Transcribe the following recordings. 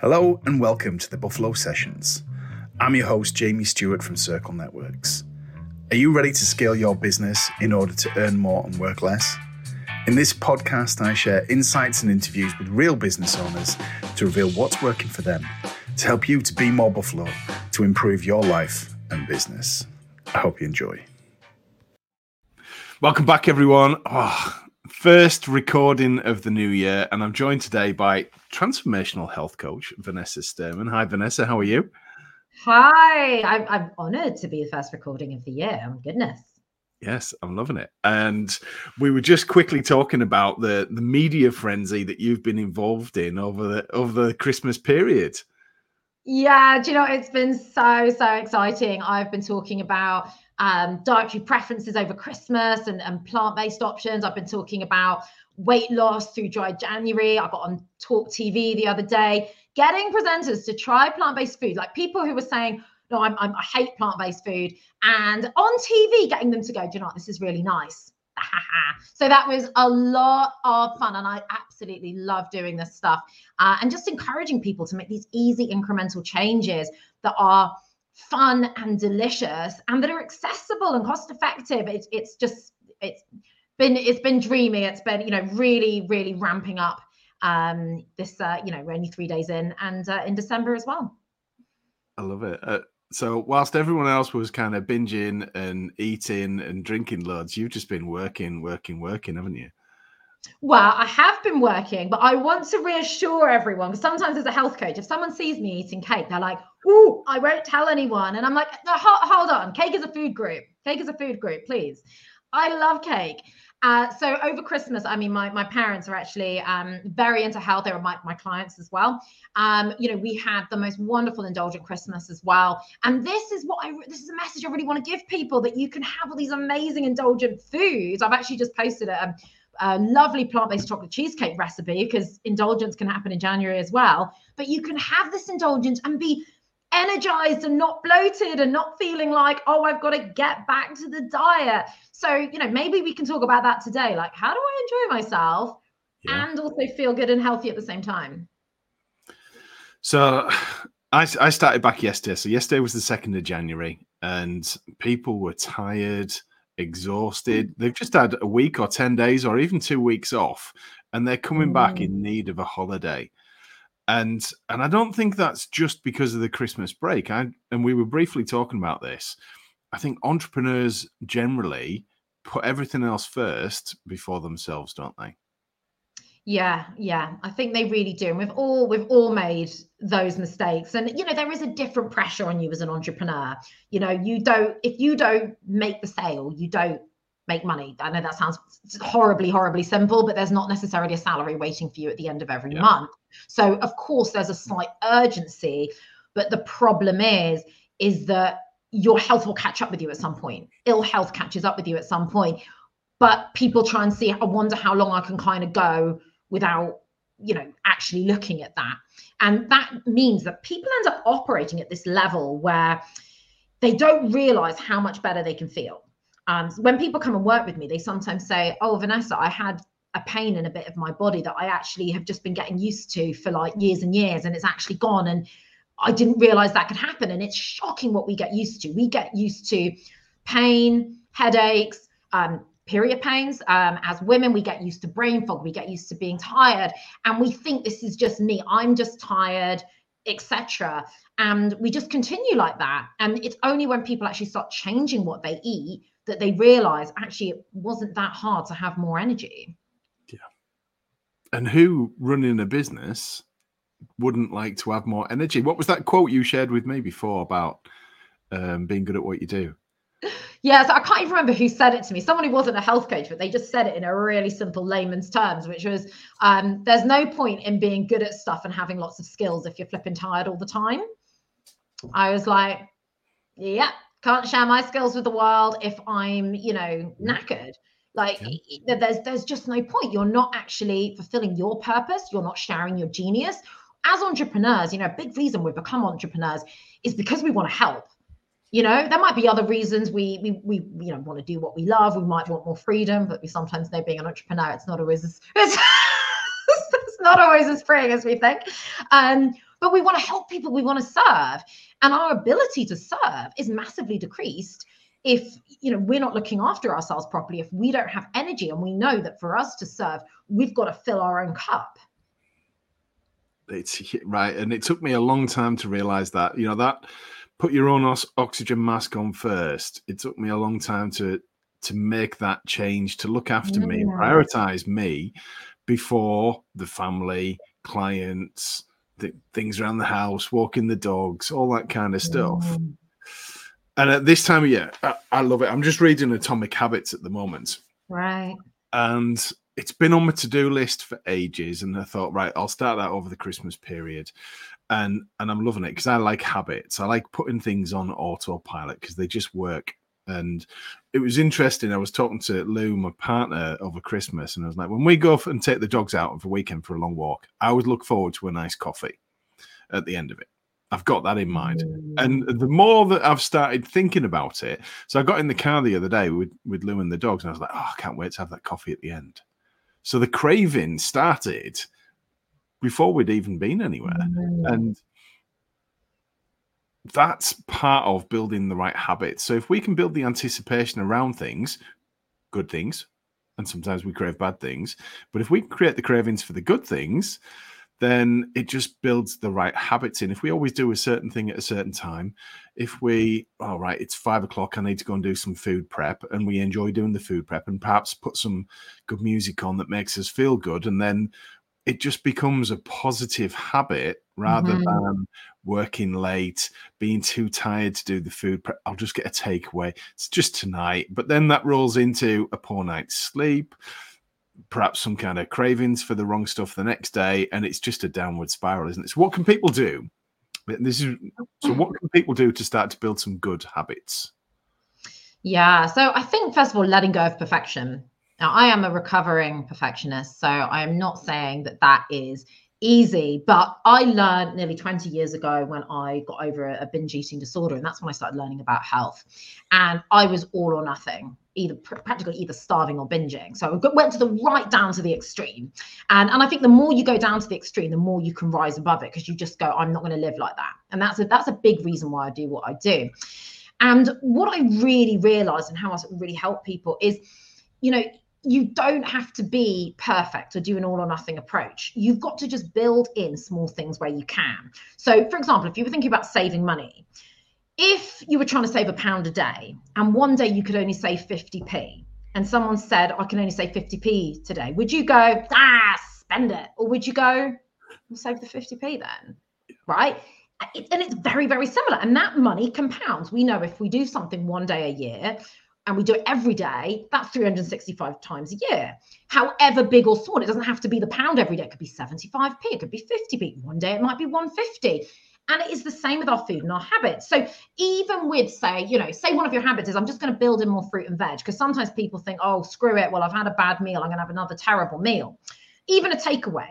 Hello and welcome to the Buffalo Sessions. I'm your host, Jamie Stewart from Circle Networks. Are you ready to scale your business in order to earn more and work less? In this podcast, I share insights and interviews with real business owners to reveal what's working for them, to help you to be more Buffalo, to improve your life and business. I hope you enjoy. Welcome back, everyone. Oh, first recording of the new year, and I'm joined today by transformational health coach Vanessa Sturman. Hi, Vanessa. How are you? Hi. I'm, I'm honored to be the first recording of the year. Oh, goodness. Yes, I'm loving it. And we were just quickly talking about the the media frenzy that you've been involved in over the over the Christmas period. Yeah, do you know it's been so so exciting. I've been talking about um, dietary preferences over Christmas and, and plant based options. I've been talking about weight loss through dry January. I got on Talk TV the other day, getting presenters to try plant based food, like people who were saying, no, I'm, I'm, i hate plant based food, and on TV, getting them to go, do you know what, this is really nice. so that was a lot of fun, and I absolutely love doing this stuff uh, and just encouraging people to make these easy incremental changes that are fun and delicious and that are accessible and cost effective. It's it's just it's been it's been dreamy. It's been you know really really ramping up um this uh you know we're only three days in and uh, in december as well i love it uh, so whilst everyone else was kind of binging and eating and drinking loads you've just been working working working haven't you well, I have been working, but I want to reassure everyone because sometimes as a health coach, if someone sees me eating cake, they're like, "Oh, I won't tell anyone," and I'm like, no, hold, hold on, cake is a food group. Cake is a food group, please. I love cake. Uh, so over Christmas, I mean, my, my parents are actually um, very into health. They were my, my clients as well. Um, you know, we had the most wonderful indulgent Christmas as well. And this is what I, this is a message I really want to give people that you can have all these amazing indulgent foods. I've actually just posted a, a lovely plant-based chocolate cheesecake recipe because indulgence can happen in January as well. But you can have this indulgence and be energized and not bloated and not feeling like, oh, I've got to get back to the diet. So, you know, maybe we can talk about that today. Like, how do I enjoy myself yeah. and also feel good and healthy at the same time? So, I, I started back yesterday. So, yesterday was the 2nd of January, and people were tired, exhausted. They've just had a week or 10 days or even two weeks off, and they're coming back in mm. need of a holiday and and I don't think that's just because of the Christmas break. I and we were briefly talking about this. I think entrepreneurs generally put everything else first before themselves, don't they? Yeah, yeah, I think they really do. And we've all we've all made those mistakes. And you know, there is a different pressure on you as an entrepreneur. You know, you don't if you don't make the sale, you don't make money. I know that sounds horribly, horribly simple, but there's not necessarily a salary waiting for you at the end of every yeah. month. So of course there's a slight urgency, but the problem is, is that your health will catch up with you at some point. Ill health catches up with you at some point. But people try and see, I wonder how long I can kind of go without, you know, actually looking at that. And that means that people end up operating at this level where they don't realize how much better they can feel um, when people come and work with me, they sometimes say, "Oh, Vanessa, I had a pain in a bit of my body that I actually have just been getting used to for like years and years, and it's actually gone." And I didn't realize that could happen. And it's shocking what we get used to. We get used to pain, headaches, um, period pains. Um, as women, we get used to brain fog. We get used to being tired, and we think this is just me. I'm just tired, etc. And we just continue like that. And it's only when people actually start changing what they eat that they realize actually it wasn't that hard to have more energy. And who running a business wouldn't like to have more energy? What was that quote you shared with me before about um, being good at what you do? Yeah, so I can't even remember who said it to me. Someone who wasn't a health coach, but they just said it in a really simple layman's terms, which was um, there's no point in being good at stuff and having lots of skills if you're flipping tired all the time. I was like, yeah, can't share my skills with the world if i'm you know knackered like yeah. there's there's just no point. You're not actually fulfilling your purpose. You're not sharing your genius. As entrepreneurs you know a big reason we've become entrepreneurs is because we want to help. You know there might be other reasons. We we, we you know want to do what we love. We might want more freedom but we sometimes know being an entrepreneur it's not always as, it's, it's not always as freeing as we think. Um but we want to help people, we want to serve. And our ability to serve is massively decreased if you know we're not looking after ourselves properly if we don't have energy and we know that for us to serve we've got to fill our own cup it's right and it took me a long time to realize that you know that put your own oxygen mask on first it took me a long time to to make that change to look after yeah. me and prioritize me before the family clients the things around the house walking the dogs all that kind of stuff mm. And at this time of year I, I love it. I'm just reading atomic habits at the moment. Right. And it's been on my to-do list for ages. And i thought right i'll start that over the christmas period. And and i'm loving it because i like habits. I like putting things on autopilot because they just work. And it was interesting. I was talking to lou my partner over christmas and i was like when we go off and take the dogs out for a weekend for a long walk i always look forward to a nice coffee at the end of it I've got that in mind. Mm. And the more that I've started thinking about it, so I got in the car the other day with, with Lou and the dogs, and I was like, oh, I can't wait to have that coffee at the end. So the craving started before we'd even been anywhere. Mm. And that's part of building the right habits. So if we can build the anticipation around things, good things, and sometimes we crave bad things, but if we create the cravings for the good things, then it just builds the right habits in. If we always do a certain thing at a certain time, if we, all right, it's five o'clock, I need to go and do some food prep, and we enjoy doing the food prep, and perhaps put some good music on that makes us feel good, and then it just becomes a positive habit rather mm-hmm. than working late, being too tired to do the food prep. I'll just get a takeaway. It's just tonight. But then that rolls into a poor night's sleep perhaps some kind of cravings for the wrong stuff the next day, and it's just a downward spiral, isn't it? So, what can people do? This is so. What can people do to start to build some good habits? Yeah. So, I think first of all, letting go of perfection. Now, I am a recovering perfectionist, so I am not saying that that is easy. But I learned nearly 20 years ago when I got over a, binge eating disorder, and that's when I started learning about health. And I was all or nothing, either practically either starving or binging. So I went to the right down to the extreme. And, and I think the more you go down to the extreme, the more you can rise above it because you just go, I'm not going to live like that. And that's a, that's a big reason why I do what I do. And what I really realized and how I really help people is, you know, you don't have to be perfect or do an all or nothing approach. You've got to just build in small things where you can. So, for example, if you were thinking about saving money, if you were trying to save a pound a day and one day you could only save 50p, and someone said, I can only save 50p today, would you go, ah, spend it? Or would you go, we'll save the 50p then? Right? and it's very, very similar. And that money compounds. We know if we do something one day a year, and we do it every day, that's 365 times a year. However big or small, it doesn't have to be the pound every day. It could be 75p, it could be 50p. One day it might be 150. And it is the same with our food and our habits. So even with, say, you know, say one of your habits is I'm just going to build in more fruit and veg, because sometimes people think, oh, screw it. Well, I've had a bad meal. I'm going to have another terrible meal. Even a takeaway.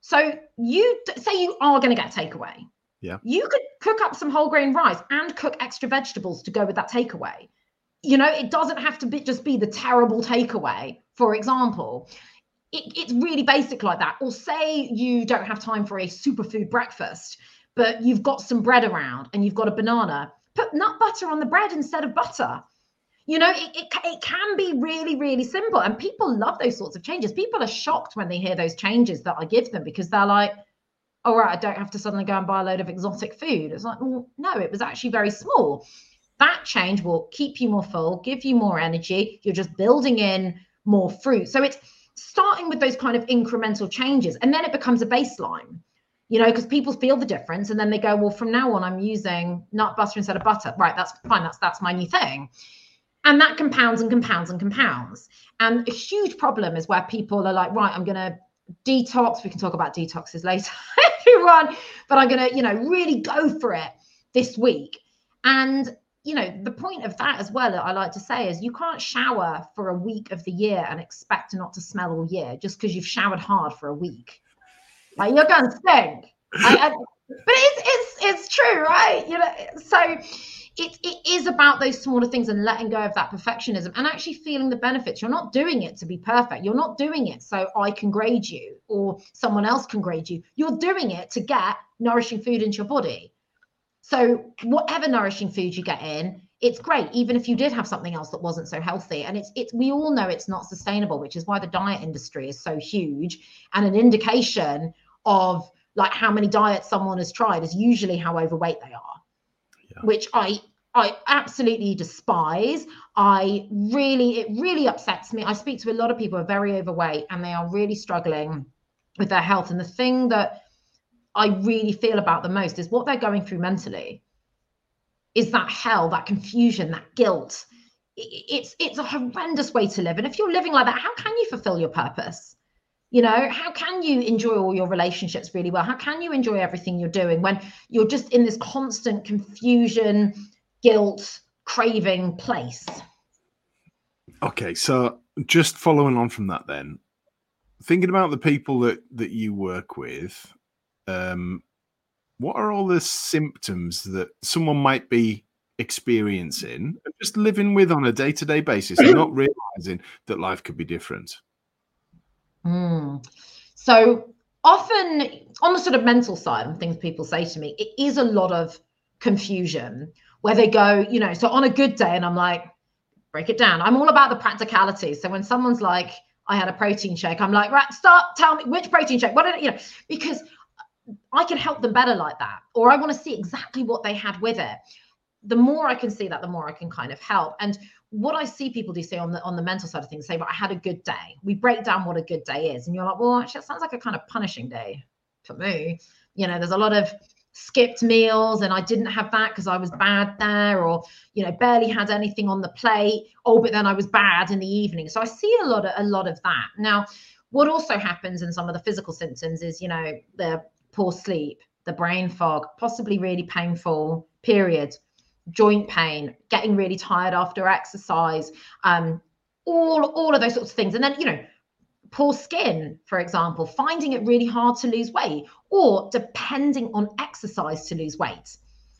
So you say you are going to get a takeaway. Yeah. You could cook up some whole grain rice and cook extra vegetables to go with that takeaway you know it doesn't have to be just be the terrible takeaway for example it, it's really basic like that or say you don't have time for a superfood breakfast but you've got some bread around and you've got a banana put nut butter on the bread instead of butter you know it, it, it can be really really simple and people love those sorts of changes people are shocked when they hear those changes that i give them because they're like all right i don't have to suddenly go and buy a load of exotic food it's like well, no it was actually very small that change will keep you more full, give you more energy. You're just building in more fruit. So it's starting with those kind of incremental changes. And then it becomes a baseline, you know, because people feel the difference. And then they go, well, from now on, I'm using nut butter instead of butter. Right. That's fine. That's that's my new thing. And that compounds and compounds and compounds. And a huge problem is where people are like, right, I'm going to detox. We can talk about detoxes later, everyone, but I'm going to, you know, really go for it this week. And you know, the point of that as well, that I like to say, is you can't shower for a week of the year and expect not to smell all year just because you've showered hard for a week. Like you're to stink. But it's, it's it's true, right? You know, so it, it is about those smaller things and letting go of that perfectionism and actually feeling the benefits. You're not doing it to be perfect. You're not doing it so I can grade you or someone else can grade you. You're doing it to get nourishing food into your body. So whatever nourishing food you get in, it's great even if you did have something else that wasn't so healthy and it's it's we all know it's not sustainable which is why the diet industry is so huge and an indication of like how many diets someone has tried is usually how overweight they are. Yeah. which i i absolutely despise. I really it really upsets me. I speak to a lot of people who are very overweight and they are really struggling with their health. And the thing that i really feel about the most is what they're going through mentally is that hell that confusion that guilt. It's it's a horrendous way to live. And if you're living like that how can you fulfill your purpose you know how can you enjoy all your relationships really well? How can you enjoy everything you're doing when you're just in this constant confusion guilt craving place? Okay so just following on from that then thinking about the people that that you work with um what are all the symptoms that someone might be experiencing just living with on a day-to-day basis and not realizing that life could be different Mm. So often on the sort of mental side and things people say to me, it is a lot of confusion where they go, you know, so on a good day, and I'm like, break it down. I'm all about the practicality. So when someone's like, I had a protein shake, I'm like, right, start, tell me which protein shake, what did it, you know, because I can help them better like that. Or I want to see exactly what they had with it. The more I can see that, the more I can kind of help. And what I see people do say on the on the mental side of things, say, "But I had a good day. We break down what a good day is. And you're like, well, actually, it sounds like a kind of punishing day for me. You know, there's a lot of skipped meals and I didn't have that because I was bad there, or you know, barely had anything on the plate. Oh, but then I was bad in the evening. So I see a lot of a lot of that. Now, what also happens in some of the physical symptoms is, you know, the poor sleep, the brain fog, possibly really painful periods joint pain, getting really tired after exercise, um, all all of those sorts of things. And then, you know, poor skin, for example, finding it really hard to lose weight or depending on exercise to lose weight.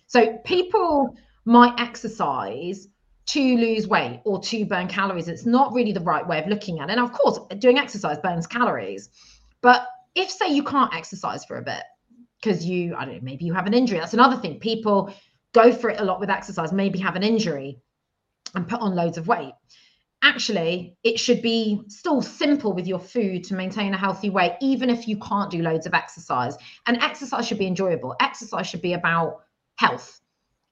So people might exercise to lose weight or to burn calories. It's not really the right way of looking at it. And of course, doing exercise burns calories. But if, say, you can't exercise for a bit because you, I don't know, maybe you have an injury, that's another thing. People go for it a lot with exercise, maybe have an injury and put on loads of weight. Actually, it should be still simple with your food to maintain a healthy weight, even if you can't do loads of exercise. And exercise should be enjoyable. Exercise should be about health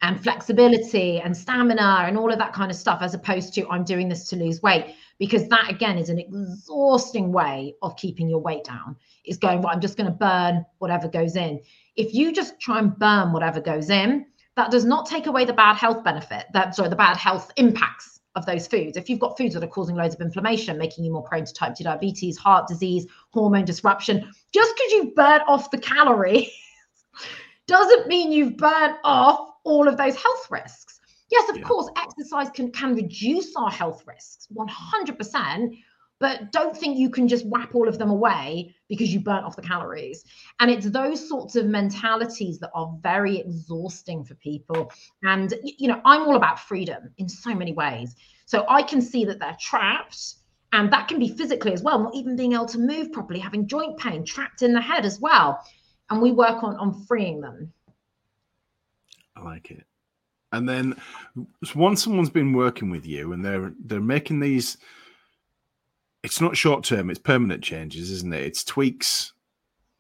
and flexibility and stamina and all of that kind of stuff, as opposed to I'm doing this to lose weight. Because that again is an exhausting way of keeping your weight down. Is going, well, I'm just going to burn whatever goes in. If you just try and burn whatever goes in, that does not take away the bad health benefit that sorry the bad health impacts of those foods if you've got foods that are causing loads of inflammation making you more prone to type 2 diabetes heart disease hormone disruption just because you've burnt off the calories doesn't mean you've burnt off all of those health risks yes of yeah. course exercise can can reduce our health risks 100% but don't think you can just whap all of them away because you burnt off the calories. And it's those sorts of mentalities that are very exhausting for people. And, you know, I'm all about freedom in so many ways. So I can see that they're trapped. And that can be physically as well, not even being able to move properly, having joint pain, trapped in the head as well. And we work on on freeing them. I like it. And then once someone's been working with you and they're they're making these it's not short term, it's permanent changes, isn't it? It's tweaks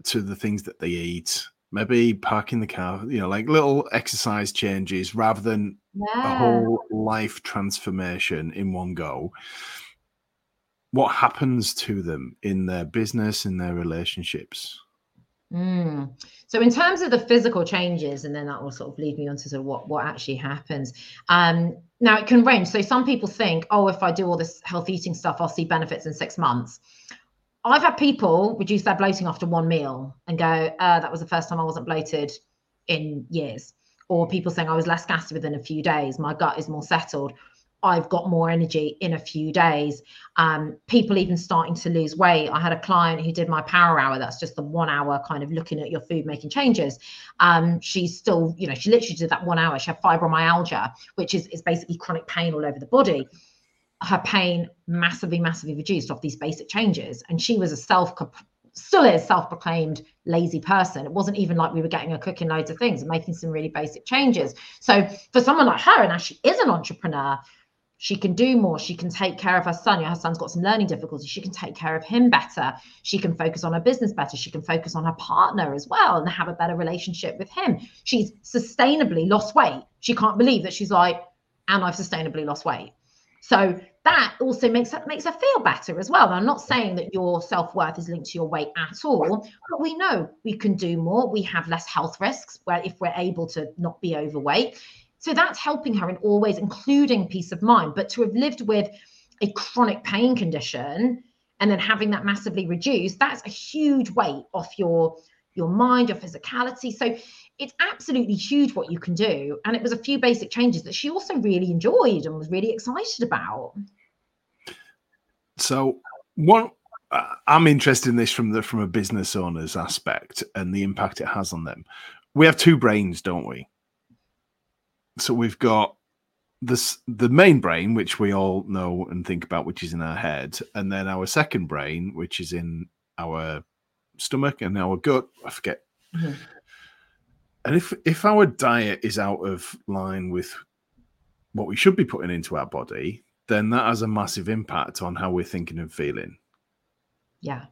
to the things that they eat, maybe parking the car, you know, like little exercise changes rather than yeah. a whole life transformation in one go. What happens to them in their business, in their relationships? Mm. So in terms of the physical changes, and then that will sort of lead me on to sort of what, what actually happens. Um, now it can range. So some people think, oh, if I do all this health eating stuff, I'll see benefits in six months. I've had people reduce their bloating after one meal and go, uh, that was the first time I wasn't bloated in years. Or people saying I was less gassy within a few days. My gut is more settled. I've got more energy in a few days. Um, people even starting to lose weight. I had a client who did my power hour. That's just the one hour kind of looking at your food, making changes. Um, she's still, you know, she literally did that one hour. She had fibromyalgia, which is, is basically chronic pain all over the body. Her pain massively, massively reduced off these basic changes. And she was a self still is self-proclaimed lazy person. It wasn't even like we were getting her cooking loads of things and making some really basic changes. So for someone like her, and now she is an entrepreneur, she can do more. She can take care of her son. you know, Her son's got some learning difficulties. She can take care of him better. She can focus on her business better. She can focus on her partner as well and have a better relationship with him. She's sustainably lost weight. She can't believe that she's like, and I've sustainably lost weight. So that also makes her, makes her feel better as well. I'm not saying that your self worth is linked to your weight at all, but we know we can do more. We have less health risks where if we're able to not be overweight. So that's helping her in all ways, including peace of mind. But to have lived with a chronic pain condition and then having that massively reduced, that's a huge weight off your your mind, your physicality. So it's absolutely huge what you can do. And it was a few basic changes that she also really enjoyed and was really excited about. So, one uh, I'm interested in this from the from a business owner's aspect and the impact it has on them. We have two brains, don't we? So we've got this the main brain, which we all know and think about, which is in our head, and then our second brain, which is in our stomach and our gut. I forget. Mm-hmm. And if if our diet is out of line with what we should be putting into our body, then that has a massive impact on how we're thinking and feeling. Yeah.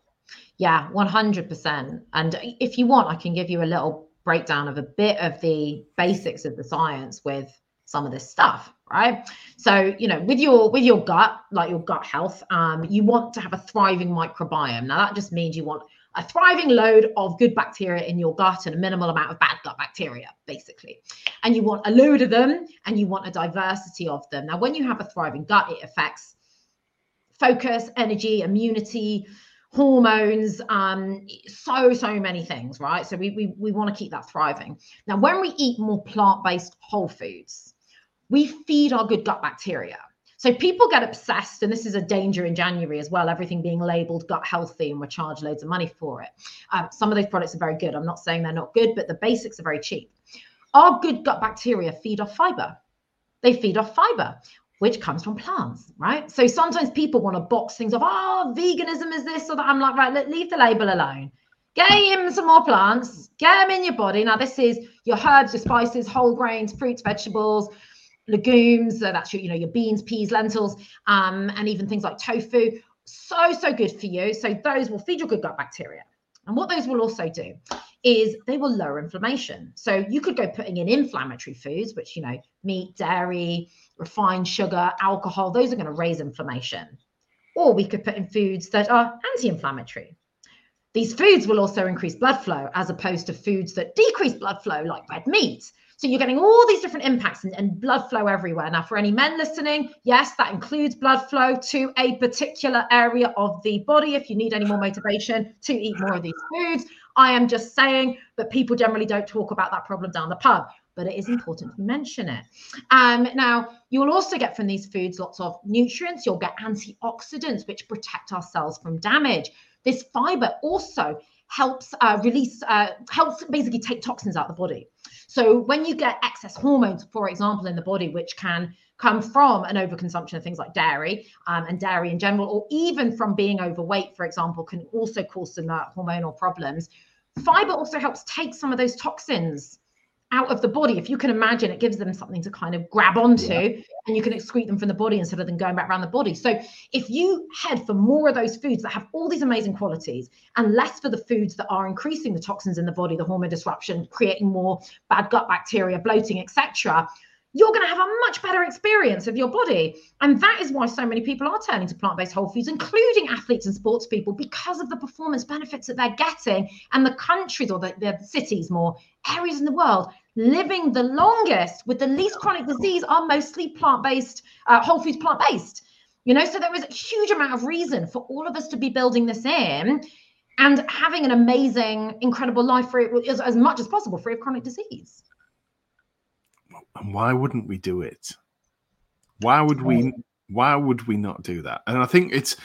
Yeah, 100%. And if you want, I can give you a little breakdown of a bit of the basics of the science with some of this stuff right so you know with your with your gut like your gut health um you want to have a thriving microbiome now that just means you want a thriving load of good bacteria in your gut and a minimal amount of bad gut bacteria, basically. And you want a load of them and you want a diversity of them. Now, when you have a thriving gut, it affects focus, energy, immunity, hormones, um, so, so many things, right? So we, we, we want to keep that thriving. Now, when we eat more plant-based whole foods, we feed our good gut bacteria. So people get obsessed, and this is a danger in January as well, everything being labeled gut healthy and we're charged loads of money for it. Um, some of those products are very good. I'm not saying they're not good, but the basics are very cheap. Our good gut bacteria feed off fiber. They feed off fiber, which comes from plants, right? So sometimes people want to box things off. Oh, veganism is this or that. I'm like, right, leave the label alone. Get him some more plants, get them in your body. Now, this is your herbs, your spices, whole grains, fruits, vegetables, legumes. So that's your, you know, your beans, peas, lentils, um, and even things like tofu. So, so good for you. So those will feed your good gut bacteria. And what those will also do is they will lower inflammation. So you could go putting in inflammatory foods, which, you know, meat, dairy, refined sugar, alcohol, those are going to raise inflammation. Or we could put in foods that are anti inflammatory. These foods will also increase blood flow as opposed to foods that decrease blood flow, like red meat. So you're getting all these different impacts and, and, blood flow everywhere. Now, for any men listening, yes, that includes blood flow to a particular area of the body. If you need any more motivation to eat more of these foods, I am just saying that people generally don't talk about that problem down the pub. But it is important to mention it. Um, now, you'll also get from these foods lots of nutrients. You'll get antioxidants, which protect our cells from damage. This fiber also helps uh, release, uh, helps basically take toxins out of the body. So when you get excess hormones, for example, in the body, which can come from an overconsumption of things like dairy um, and dairy in general, or even from being overweight, for example, can also cause some uh, hormonal problems. Fiber also helps take some of those toxins out of the body. If you can imagine, it gives them something to kind of grab onto yeah. and you can excrete them from the body instead of them going back around the body. So if you head for more of those foods that have all these amazing qualities and less for the foods that are increasing the toxins in the body, the hormone disruption, creating more bad gut bacteria, bloating, etc., you're going to have a much better experience of your body. And that is why so many people are turning to plant based whole foods, including athletes and sports people, because of the performance benefits that they're getting. And the countries or the, the cities, more areas in the world, living the longest with the least chronic disease are mostly plant based, uh, whole foods plant based. You know, so there is a huge amount of reason for all of us to be building this in and having an amazing, incredible life as, as much as possible free of chronic disease. And why wouldn't we do it? Why would we? Why would we not do that? And I think it's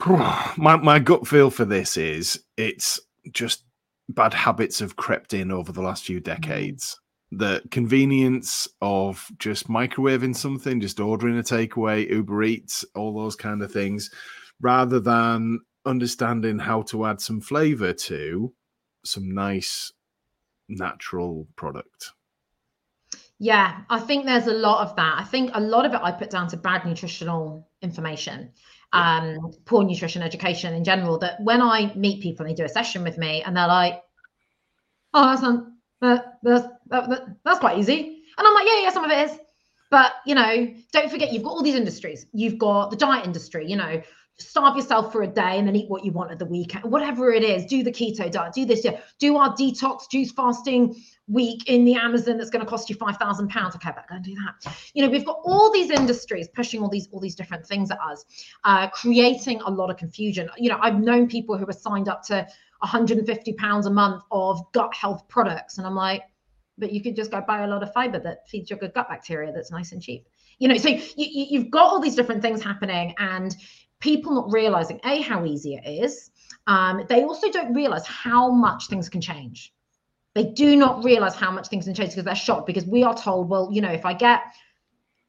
my my gut feel for this is it's just bad habits have crept in over the last few mm. decades. The convenience of just microwaving something, just ordering a takeaway, Uber Eats, all those kind of things, rather than understanding how to add some flavor to some nice natural product. Yeah, I think there's a lot of that. I think a lot of it I put down to bad nutritional information, um, poor nutrition education in general. That when I meet people and they do a session with me and they're like, "Oh, that's not, that, that's that, that, that's quite easy," and I'm like, "Yeah, yeah, some of it is." But you know, don't forget you've got all these industries. You've got the diet industry. You know, starve yourself for a day and then eat what you want at the weekend, whatever it is. Do the keto diet, do this, yeah. Do our detox juice fasting week in the Amazon that's going to cost you five thousand pounds. Okay, but go and do that. You know, we've got all these industries pushing all these all these different things at us, uh, creating a lot of confusion. You know, I've known people who are signed up to 150 pounds a month of gut health products, and I'm like, but you could just go buy a lot of fiber that feeds your good gut bacteria that's nice and cheap. You know, so you, you've got all these different things happening, and people not realizing a how easy it is. Um, they also don't realize how much things can change. They do not realize how much things can change because they're shocked because we are told, well, you know, if I get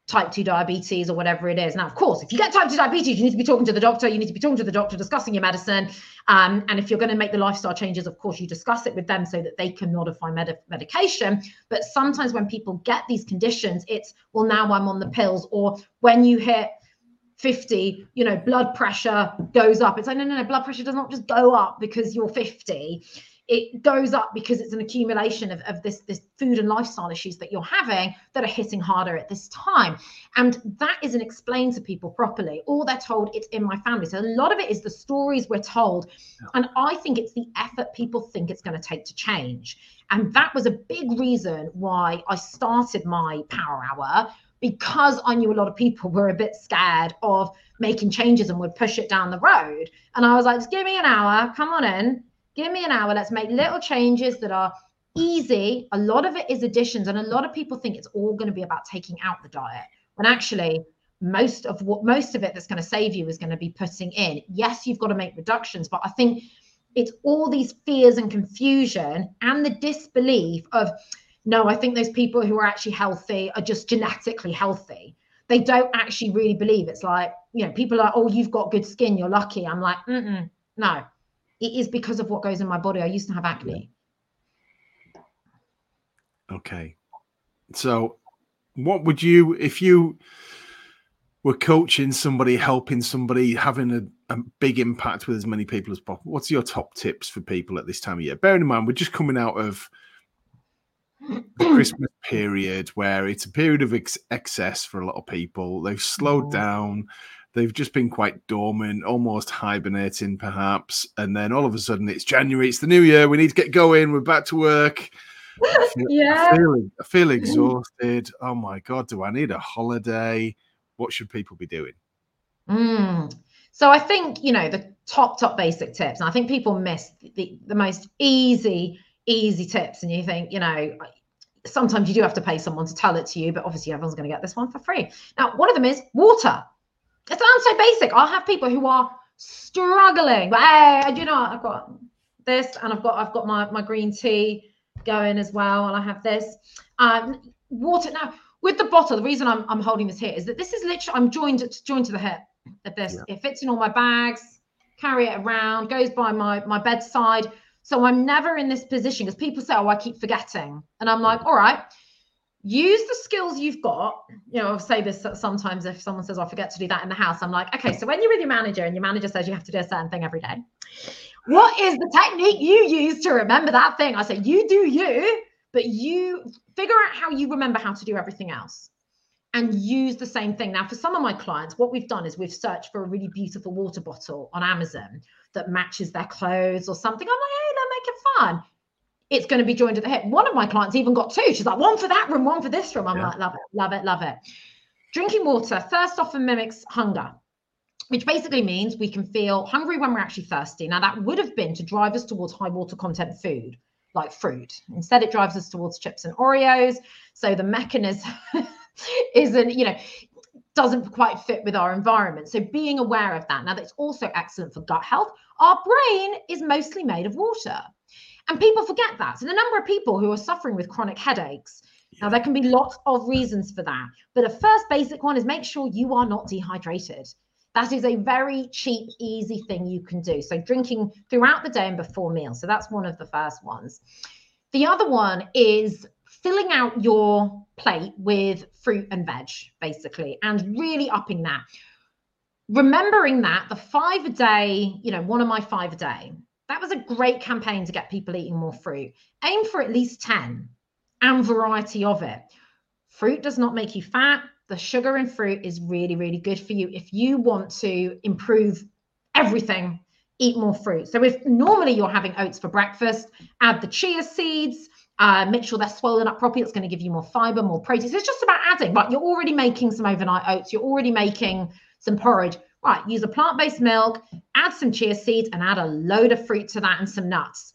type 2 diabetes or whatever it is. Now, of course, if you get type 2 diabetes, you need to be talking to the doctor. You need to be talking to the doctor, discussing your medicine. Um, and if you're going to make the lifestyle changes, of course, you discuss it with them so that they can modify med- medication. But sometimes when people get these conditions, it's, well, now I'm on the pills. Or when you hit 50, you know, blood pressure goes up. It's like, no, no, no, blood pressure does not just go up because you're 50. It goes up because it's an accumulation of, of this, this food and lifestyle issues that you're having that are hitting harder at this time. And that isn't explained to people properly. All they're told, it's in my family. So a lot of it is the stories we're told. And I think it's the effort people think it's going to take to change. And that was a big reason why I started my power hour because I knew a lot of people were a bit scared of making changes and would push it down the road. And I was like, just give me an hour, come on in, give me an hour. Let's make little changes that are easy. A lot of it is additions, and a lot of people think it's all going to be about taking out the diet. When actually, most of what most of it that's going to save you is going to be putting in. Yes, you've got to make reductions, but I think it's all these fears and confusion and the disbelief of no, I think those people who are actually healthy are just genetically healthy. They don't actually really believe it's like, you know, people are, oh, you've got good skin, you're lucky. I'm like, no, it is because of what goes in my body. I used to have acne. Okay. So, what would you, if you were coaching somebody, helping somebody, having a, a big impact with as many people as possible, what's your top tips for people at this time of year? Bearing in mind, we're just coming out of the Christmas period where it's a period of ex- excess for a lot of people. They've slowed down. They've just been quite dormant, almost hibernating, perhaps. And then all of a sudden, it's January. It's the new year. We need to get going. We're back to work. I feel, yeah. I feel, I feel exhausted. Oh my god, do I need a holiday? What should people be doing? Mm. So I think you know the top top basic tips, and I think people miss the, the most easy easy tips and you think you know sometimes you do have to pay someone to tell it to you but obviously everyone's going to get this one for free. Now one of them is water. It sounds so basic. I'll have people who are struggling. But hey you know i've got this and i've got i've got my, my green tea going as well and i have this. Um water now with the bottle the reason i'm, I'm holding this here is that this is literally i'm joined joined to the hip at this. Yeah. it fits in all my bags carry it around goes by my my bedside so I'm never in this position because people say, oh, I keep forgetting. And I'm like, all right, use the skills you've got. You know, I'll say this sometimes if someone says, oh, I forget to do that in the house. I'm like, okay, so when you're with your manager and your manager says you have to do a certain thing every day, what is the technique you use to remember that thing? I say, you do you, but you figure out how you remember how to do everything else and use the same thing. Now, for some of my clients, what we've done is we've searched for a really beautiful water bottle on Amazon that matches their clothes or something. I'm like, hey, make it fun. It's going to be joined at the hip. One of my clients even got two. She's like, one for that room, one for this room. I'm yeah. like, love it, love it, love it. Drinking water, thirst often mimics hunger, which basically means we can feel hungry when we're actually thirsty. Now, that would have been to drive us towards high water content food like fruit. Instead, it drives us towards chips and Oreos. So the mechanism isn't, you know, doesn't quite fit with our environment. So being aware of that. Now that's also excellent for gut health. Our brain is mostly made of water. And people forget that. So the number of people who are suffering with chronic headaches, now there can be lots of reasons for that. But the first basic one is make sure you are not dehydrated. That is a very cheap, easy thing you can do. So drinking throughout the day and before meals. So that's one of the first ones. The other one is filling out your plate with fruit and veg, basically, and really upping that. Remembering that the five a day, you know, one of my five a day, that was a great campaign to get people eating more fruit. Aim for at least 10 and variety of it. Fruit does not make you fat. The sugar in fruit is really, really good for you. If you want to improve everything, eat more fruit. So if normally you're having oats for breakfast, add the chia seeds, uh, make sure they're swollen up properly. It's going to give you more fiber, more protein. So it's just about adding, right? You're already making some overnight oats. You're already making some porridge. Right, use a plant-based milk, add some chia seeds, and add a load of fruit to that and some nuts.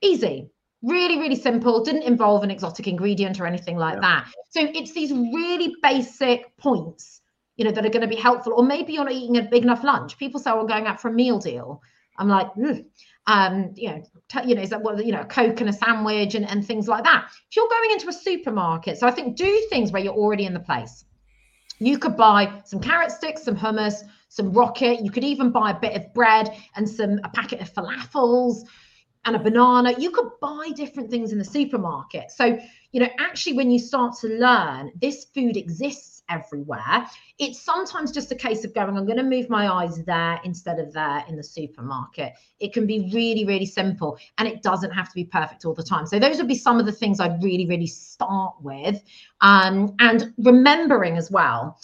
Easy. Really, really simple. Didn't involve an exotic ingredient or anything like yeah. that. So it's these really basic points, you know, that are going to be helpful. Or maybe you're not eating a big enough lunch. People say, "I'm going out for a meal deal." I'm like, Ugh um, you know, t- you know, is that what you know, a coke and a sandwich and, and things like that. If you're going into a supermarket, so I think do things where you're already in the place. You could buy some carrot sticks, some hummus, some rocket. You could even buy a bit of bread and some a packet of falafels and a banana. You could buy different things in the supermarket. So, you know, actually, when you start to learn this food exists everywhere. It's sometimes just a case of going, I'm going to move my eyes there instead of there in the supermarket. It can be really, really simple and it doesn't have to be perfect all the time. So, those would be some of the things I'd really, really start with. Um, and remembering as well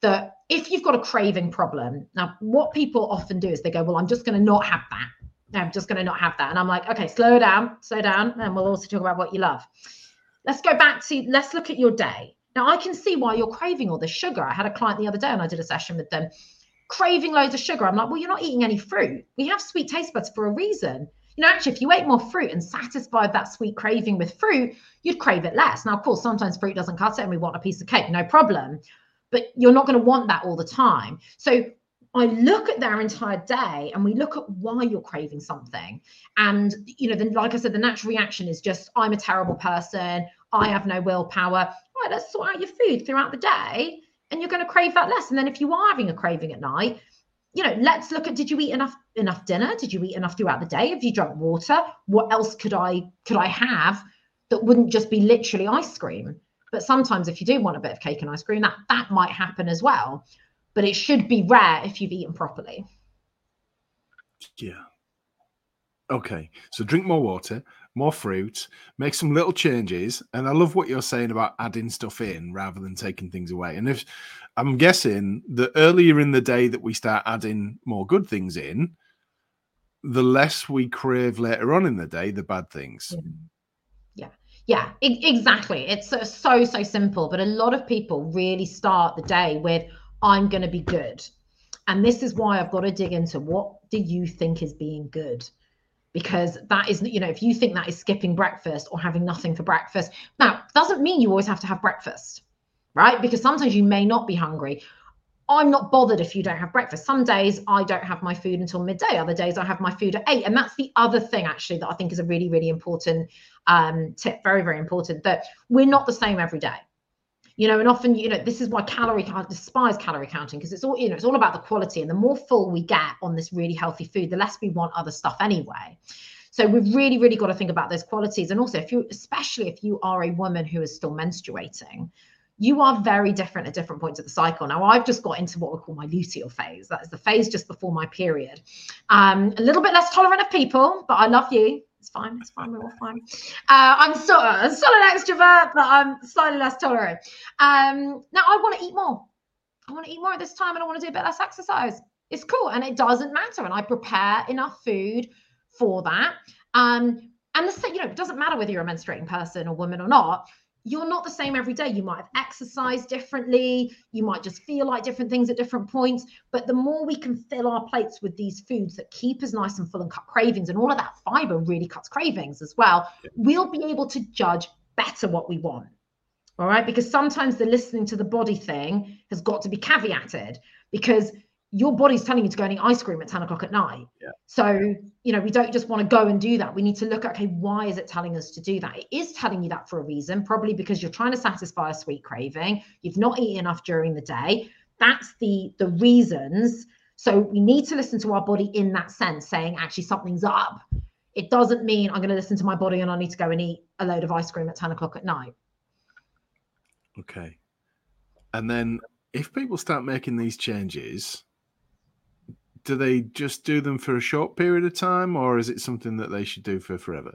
that if you've got a craving problem, now what people often do is they go, Well, I'm just going to not have that. I'm just going to not have that. And I'm like, okay, slow down, slow down. And we'll also talk about what you love. Let's go back to, let's look at your day. Now, I can see why you're craving all this sugar. I had a client the other day and I did a session with them craving loads of sugar. I'm like, well, you're not eating any fruit. We have sweet taste buds for a reason. You know, actually, if you ate more fruit and satisfied that sweet craving with fruit, you'd crave it less. Now, of course, sometimes fruit doesn't cut it and we want a piece of cake, no problem. But you're not going to want that all the time. So I look at their entire day and we look at why you're craving something. And, you know, then, like I said, the natural reaction is just, I'm a terrible person. I have no willpower right, let's sort out your food throughout the day and you're going to crave that less. And then if you are having a craving at night, you know, let's look at did you eat enough enough dinner? Did you eat enough throughout the day? Have you drunk water? What else could I could I have that wouldn't just be literally ice cream? But sometimes if you do want a bit of cake and ice cream, that that might happen as well. But it should be rare if you've eaten properly. Yeah. Okay. So drink more water more fruit, make some little changes. And I love what you're saying about adding stuff in rather than taking things away. And if I'm guessing the earlier in the day that we start adding more good things in, the less we crave later on in the day the bad things. Yeah. Yeah, exactly. It's so, so, simple. But a lot of people really start the day with, I'm going to be good. And this is why I've got to dig into what do you think is being good? Because that is you know if you think that is skipping breakfast or having nothing for breakfast now doesn't mean you always have to have breakfast right? Because sometimes you may not be hungry. I'm not bothered if you don't have breakfast. Some days i don't have my food until midday. Other days i have my food at eight. And that's the other thing actually that i think is a really really important um, tip very very important that we're not the same every day you know and often you know this is why calorie I despise calorie counting because it's all you know it's all about the quality and the more full we get on this really healthy food the less we want other stuff anyway so we've really really got to think about those qualities and also if you especially if you are a woman who is still menstruating you are very different at different points of the cycle. Now, I've just got into what we call my luteal phase. That is the phase just before my period. Um, a little bit less tolerant of people, but I love you. It's fine. It's fine. We're all fine. Uh, I'm so, uh, still an extrovert, but I'm slightly less tolerant. Um, now I want to eat more. I want to eat more at this time, and I want to do a bit less exercise. It's cool, and it doesn't matter. And I prepare enough food for that. Um, and the you know, it doesn't matter whether you're a menstruating person or woman or not you're not the same every day. You might have exercised differently. You might just feel like different things at different points. But the more we can fill our plates with these foods that keep us nice and full and cut cravings, and all of that fiber really cuts cravings as well, we'll be able to judge better what we want. All right. Because sometimes the listening to the body thing has got to be caveated because your body's telling you to go and eat ice cream at 10 o'clock at night. Yeah. So, you know, we don't just want to go and do that. We need to look at, okay, why is it telling us to do that? It is telling you that for a reason, probably because you're trying to satisfy a sweet craving. You've not eaten enough during the day. That's the the reasons. So we need to listen to our body in that sense, saying actually something's up. It doesn't mean I'm going to listen to my body and I need to go and eat a load of ice cream at 10 o'clock at night. Okay. And then if people start making these changes, do they just do them for a short period of time or is it something that they should do for forever?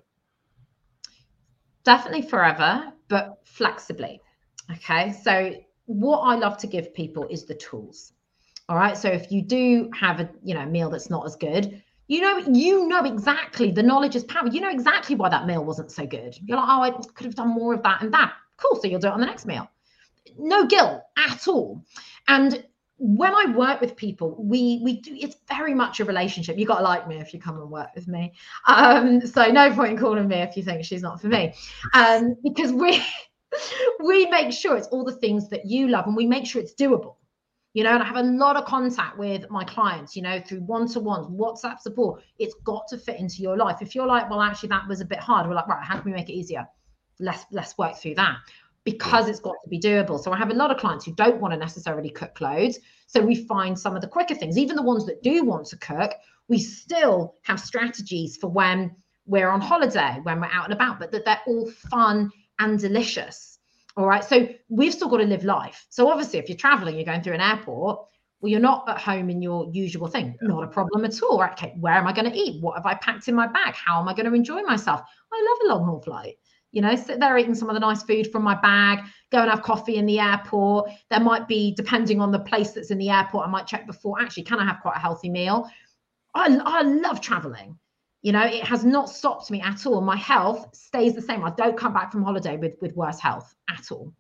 Definitely forever, but flexibly. Okay. So, what I love to give people is the tools. All right. So, if you do have a you know meal that's not as good, you know you know exactly the knowledge is power. You know exactly why that meal wasn't so good. You're like, oh, I could have done more of that and that. Cool. So you'll do it on the next meal. No guilt at all. And when I work with people, we we do it's very much a relationship. You got to like me if you come and work with me. Um, so no point in calling me if you think she's not for me, um, because we we make sure it's all the things that you love, and we make sure it's doable. You know, and I have a lot of contact with my clients. You know, through one to ones, WhatsApp support. It's got to fit into your life. If you're like, well, actually, that was a bit hard. We're like, right, how can we make it easier? Let's let's work through that because it's got to be doable. So I have a lot of clients who don't want to necessarily cook loads. So we find some of the quicker things, even the ones that do want to cook, we still have strategies for when we're on holiday, when we're out and about, but that they're all fun and delicious. All right. So we've still got to live life. So obviously, if you're traveling, you're going through an airport, well, you're not at home in your usual thing. Not a problem at all. Okay, where am I going to eat? What have I packed in my bag? How am I going to enjoy myself? I love a long haul flight you know, sit there eating some of the nice food from my bag, go and have coffee in the airport. There might be, depending on the place that's in the airport, I might check before, actually, can I have quite a healthy meal? I, I love traveling. You know, it has not stopped me at all. My health stays the same. I don't come back from holiday with, with worse health at all.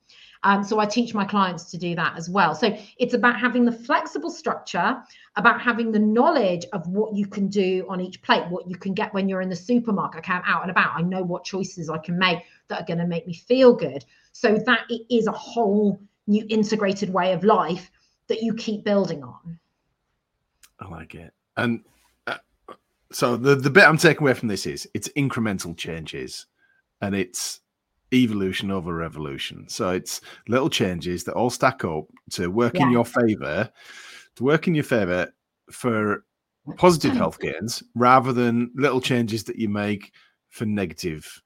Um, so I teach my clients to do that as well. So it's about having the flexible structure, about having the knowledge of what you can do on each plate, what you can get when you're in the supermarket. Okay, I'm out and about. I know what choices I can make that are going to make me feel good. So that it is a whole new integrated way of life that you keep building on. I like it. And uh, so the, the bit I'm taking away from this is it's incremental changes and it's evolution over revolution. So it's little changes that all stack up to work yeah. in your favor, to work in your favor for positive health gains rather than little changes that you make for negative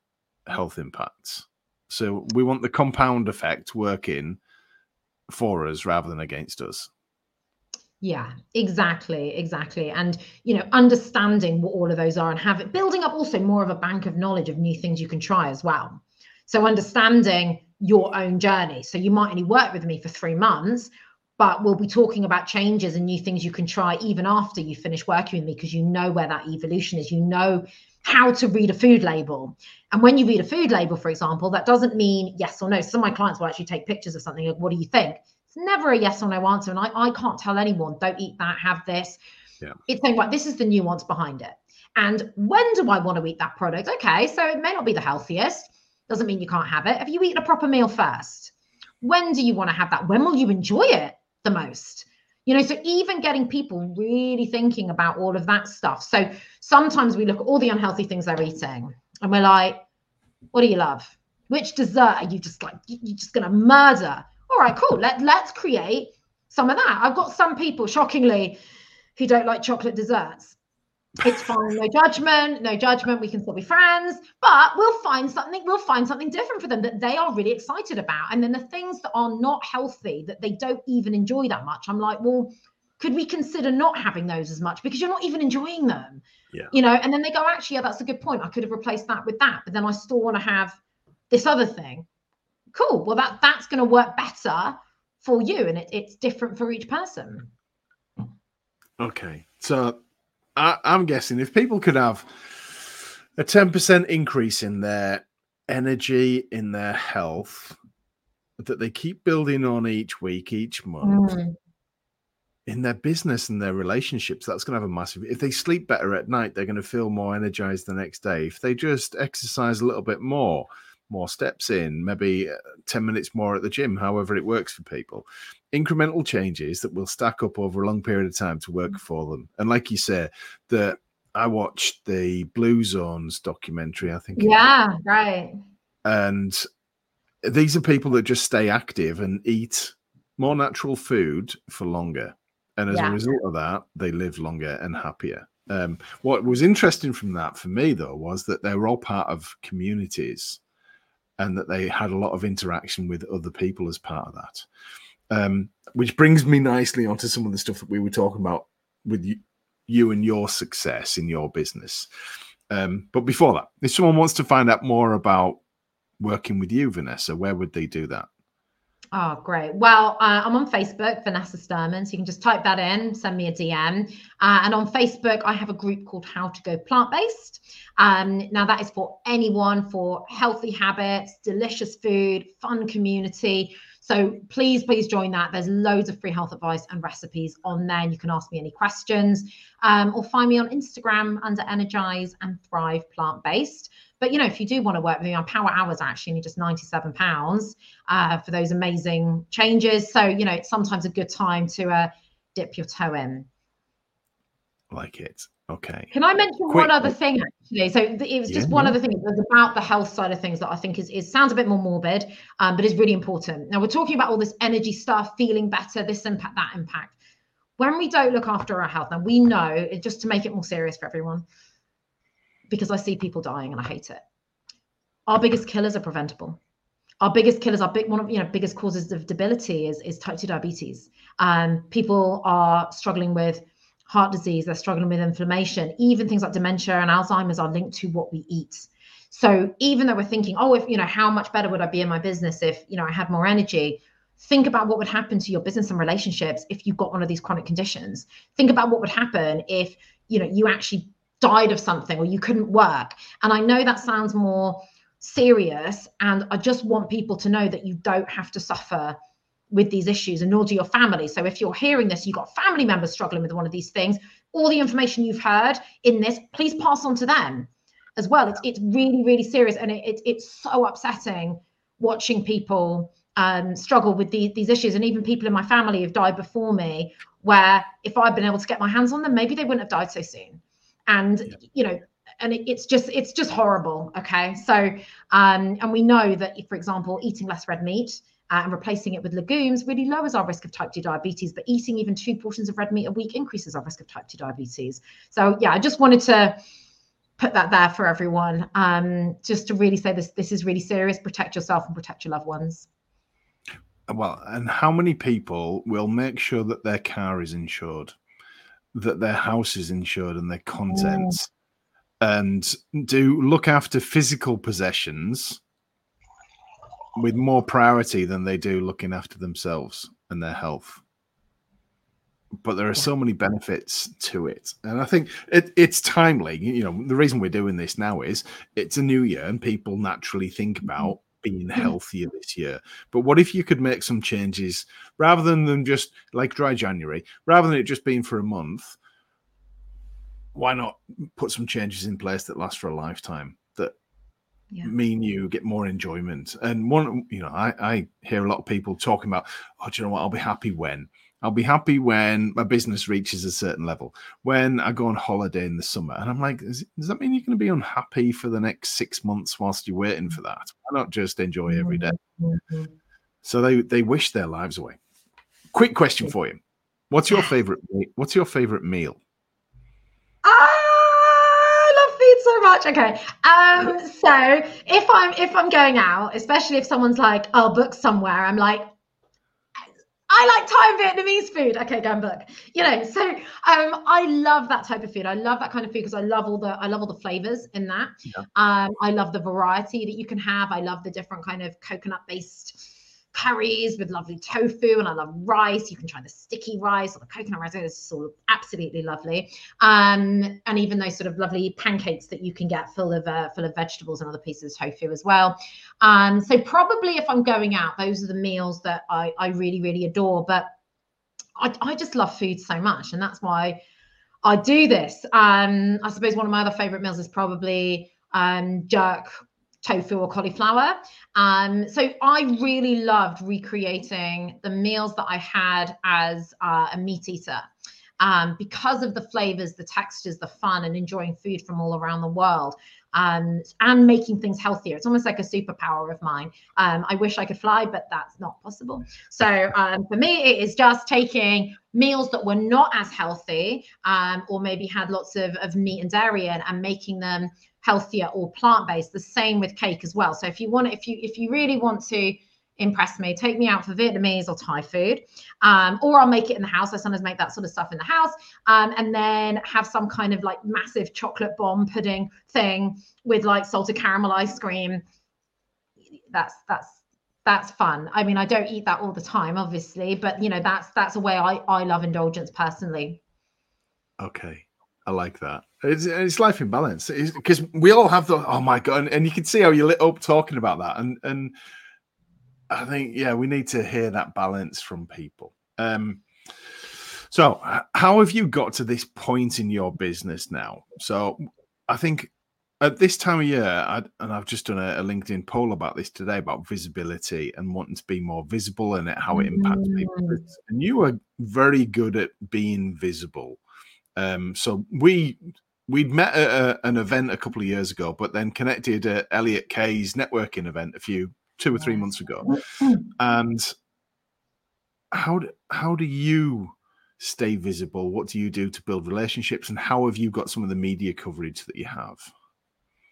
health impacts. So we want the compound effect working for us rather than against us. Yeah, exactly, exactly. And you know, understanding what all of those are and have it building up also more of a bank of knowledge of new things you can try as well. So understanding your own journey. So you might only work with me for three months, but we'll be talking about changes and new things you can try even after you finish working with me because you know where that evolution is. You know how to read a food label. And when you read a food label, for example, that doesn't mean yes or no. Some of my clients will actually take pictures of something like, what do you think? It's never a yes or no answer. And I, I can't tell anyone, don't eat that, have this. Yeah. It's saying, right, this is the nuance behind it. And when do I want to eat that product? Okay, so it may not be the healthiest doesn't mean you can't have it. Have you eaten a proper meal first? When do you want to have that? When will you enjoy it the most? You know, so even getting people really thinking about all of that stuff. So sometimes we look at all the unhealthy things they're eating and we're like, what do you love? Which dessert are you just like, you're just going to murder? All right, cool. Let, let's create some of that. I've got some people, shockingly, who don't like chocolate desserts it's fine. No judgment. No judgment. We can still be friends. But we'll find something we'll find something different for them that they are really excited about. And then the things that are not healthy that they don't even enjoy that much i'm like well could we consider not having those as much? Because you're not even enjoying them. Yeah. You know and then they go actually yeah that's a good point. I could have replaced that with that. But then i still want to have this other thing. Cool. Well that that's going to work better for you and it, it's different for each person. Okay. So I, I'm guessing if people could have a 10% increase in their energy, in their health, that they keep building on each week, each month, mm. in their business and their relationships, that's going to have a massive. If they sleep better at night, they're going to feel more energized the next day. If they just exercise a little bit more, more steps in, maybe uh, 10 minutes more at the gym, however it works for people. Incremental changes that will stack up over a long period of time to work mm. for them. And like you say, that I watched the Blue Zones documentary, I think. Yeah, right. And these are people that just stay active and eat more natural food for longer. And as yeah. a result of that, they live longer and happier. Um, what was interesting from that for me, though, was that they were all part of communities and that they had a lot of interaction with other people as part of that. Um, which brings me nicely onto some of the stuff that we were talking about with you, you and your success in your business. Um, but before that, if someone wants to find out more about working with you, Vanessa, where would they do that? Oh, great. Well, uh, I'm on Facebook, Vanessa Sturman. So you can just type that in, send me a DM. Uh, and on Facebook, I have a group called How to Go Plant Based. Um, now, that is for anyone for healthy habits, delicious food, fun community. So please, please join that. There's loads of free health advice and recipes on there. And you can ask me any questions um, or find me on Instagram under Energize and Thrive Plant Based. But you know, if you do want to work with me on power hours, actually only just 97 pounds uh, for those amazing changes. So you know, it's sometimes a good time to uh, dip your toe in. Like it. Okay. Can I mention Quick. one other thing actually? So it was just yeah, one yeah. other thing. It was about the health side of things that I think is, is sounds a bit more morbid, um, but is really important. Now we're talking about all this energy stuff, feeling better, this impact, that impact. When we don't look after our health, now we know just to make it more serious for everyone, because I see people dying and I hate it. Our biggest killers are preventable. Our biggest killers, our big one of you know biggest causes of debility is is type two diabetes. Um, people are struggling with heart disease, they're struggling with inflammation. Even things like dementia and Alzheimer's are linked to what we eat. So even though we're thinking, oh, if you know, how much better would I be in my business if you know I had more energy? Think about what would happen to your business and relationships if you got one of these chronic conditions. Think about what would happen if you know you actually died of something or you couldn't work. And I know that sounds more serious. And I just want people to know that you don't have to suffer with these issues and nor do your family. So if you're hearing this, you've got family members struggling with one of these things, all the information you've heard in this, please pass on to them as well. It's, it's really, really serious. And it, it it's so upsetting watching people um, struggle with the, these issues. And even people in my family have died before me, where if I'd been able to get my hands on them, maybe they wouldn't have died so soon and yeah. you know and it, it's just it's just horrible okay so um and we know that if for example eating less red meat uh, and replacing it with legumes really lowers our risk of type 2 diabetes but eating even two portions of red meat a week increases our risk of type 2 diabetes. So yeah i just wanted to put that there for everyone um just to really say this this is really serious. Protect yourself and protect your loved ones. Well and how many people will make sure that their car is insured that their house is insured and their contents and do look after physical possessions with more priority than they do looking after themselves and their health but there are so many benefits to it and i think it, it's timely you know the reason we're doing this now is it's a new year and people naturally think mm-hmm. about being mm. healthier this year. But what if you could make some changes rather than them just like dry January, rather than it just being for a month? Why not put some changes in place that last for a lifetime yeah. mean you get more enjoyment? And one, you know, I, I hear a lot of people talking about, oh, do you know what? I'll be happy when. I'll be happy when my business reaches a certain level. When I go on holiday in the summer, and I'm like, does that mean you're going to be unhappy for the next six months whilst you're waiting for that? Why not just enjoy every day? Mm-hmm. So they they wish their lives away. Quick question for you: What's your favorite? What's your favorite meal? I love food so much. Okay, um, so if I'm if I'm going out, especially if someone's like, "I'll book somewhere," I'm like, I like Thai and Vietnamese food. Okay, go and book. You know, so um, I love that type of food. I love that kind of food because I love all the I love all the flavors in that. Yeah. Um, I love the variety that you can have. I love the different kind of coconut based curries with lovely tofu, and I love rice. You can try the sticky rice or the coconut rice. It's sort of absolutely lovely. Um, and even those sort of lovely pancakes that you can get full of uh, full of vegetables and other pieces of tofu as well. Um, so probably if I'm going out, those are the meals that I, I really really adore. But I, I just love food so much, and that's why I do this. Um, I suppose one of my other favorite meals is probably um, jerk tofu or cauliflower. Um, so I really loved recreating the meals that I had as uh, a meat eater. Um, because of the flavors, the textures, the fun, and enjoying food from all around the world um, and making things healthier. It's almost like a superpower of mine. Um, I wish I could fly, but that's not possible. So um, for me, it is just taking meals that were not as healthy um, or maybe had lots of, of meat and dairy in and making them healthier or plant-based. The same with cake as well. So if you want, if you if you really want to impress me. Take me out for Vietnamese or Thai food, um, or I'll make it in the house. I sometimes make that sort of stuff in the house, um, and then have some kind of like massive chocolate bomb pudding thing with like salted caramel ice cream. That's that's that's fun. I mean, I don't eat that all the time, obviously, but you know, that's that's a way I I love indulgence personally. Okay. I like that. It's, it's life in balance because we all have the oh my god, and, and, you can see how you lit up talking about that, and and I think yeah, we need to hear that balance from people. Um, so, how have you got to this point in your business now? So, I think at this time of year, i and I've just done a, a, LinkedIn poll about this today about visibility and wanting to be more visible and how it impacts mm. people. And you are very good at being visible. Um, so we we'd met at a, an event a couple of years ago, but then connected at Elliot Kay's networking event a few two or three months ago. And how do, how do you stay visible? What do you do to build relationships? And how have you got some of the media coverage that you have?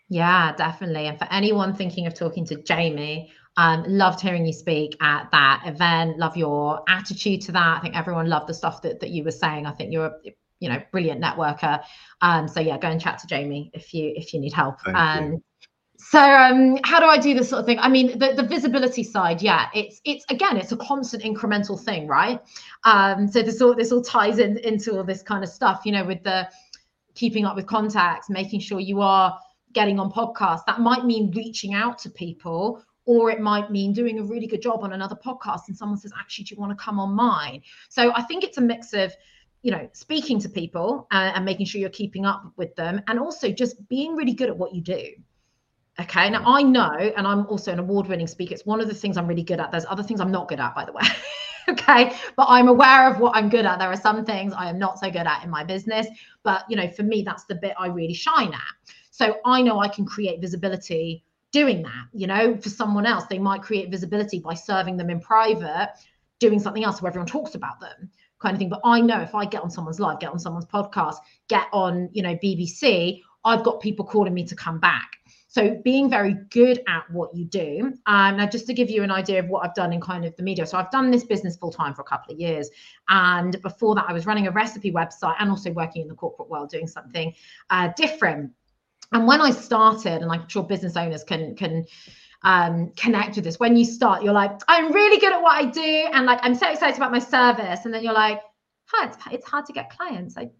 Yeah, definitely. And for anyone thinking of talking to Jamie, um, loved hearing you speak at that event. Love your attitude to that. I think everyone loved the stuff that, that you were saying. I think you're you know brilliant networker. Um, so yeah, go and chat to Jamie if you if you need help. Thank um, you so um, how do i do this sort of thing? I mean the, the visibility side yeah it's it's again it's a constant incremental thing right? Um, so this all this all ties in into all this kind of stuff you know with the keeping up with contacts making sure you are getting on podcasts. That might mean reaching out to people or it might mean doing a really good job on another podcast and someone says actually do you want to come on mine? So i think it's a mix of you know speaking to people uh, and making sure you're keeping up with them and also just being really good at what you do Okay. Now I know, and I'm also an award winning speaker. It's one of the things I'm really good at. There's other things I'm not good at, by the way. okay. But I'm aware of what I'm good at. There are some things I am not so good at in my business. But, you know, for me, that's the bit I really shine at. So I know I can create visibility doing that. You know, for someone else, they might create visibility by serving them in private, doing something else where everyone talks about them kind of thing. But I know if I get on someone's live, get on someone's podcast, get on, you know, BBC, I've got people calling me to come back. So being very good at what you do. Um, now, just to give you an idea of what I've done in kind of the media. So I've done this business full time for a couple of years, and before that, I was running a recipe website and also working in the corporate world doing something uh, different. And when I started, and I'm sure business owners can can um, connect with this. When you start, you're like, I'm really good at what I do, and like I'm so excited about my service, and then you're like, huh, it's, it's hard to get clients. Like,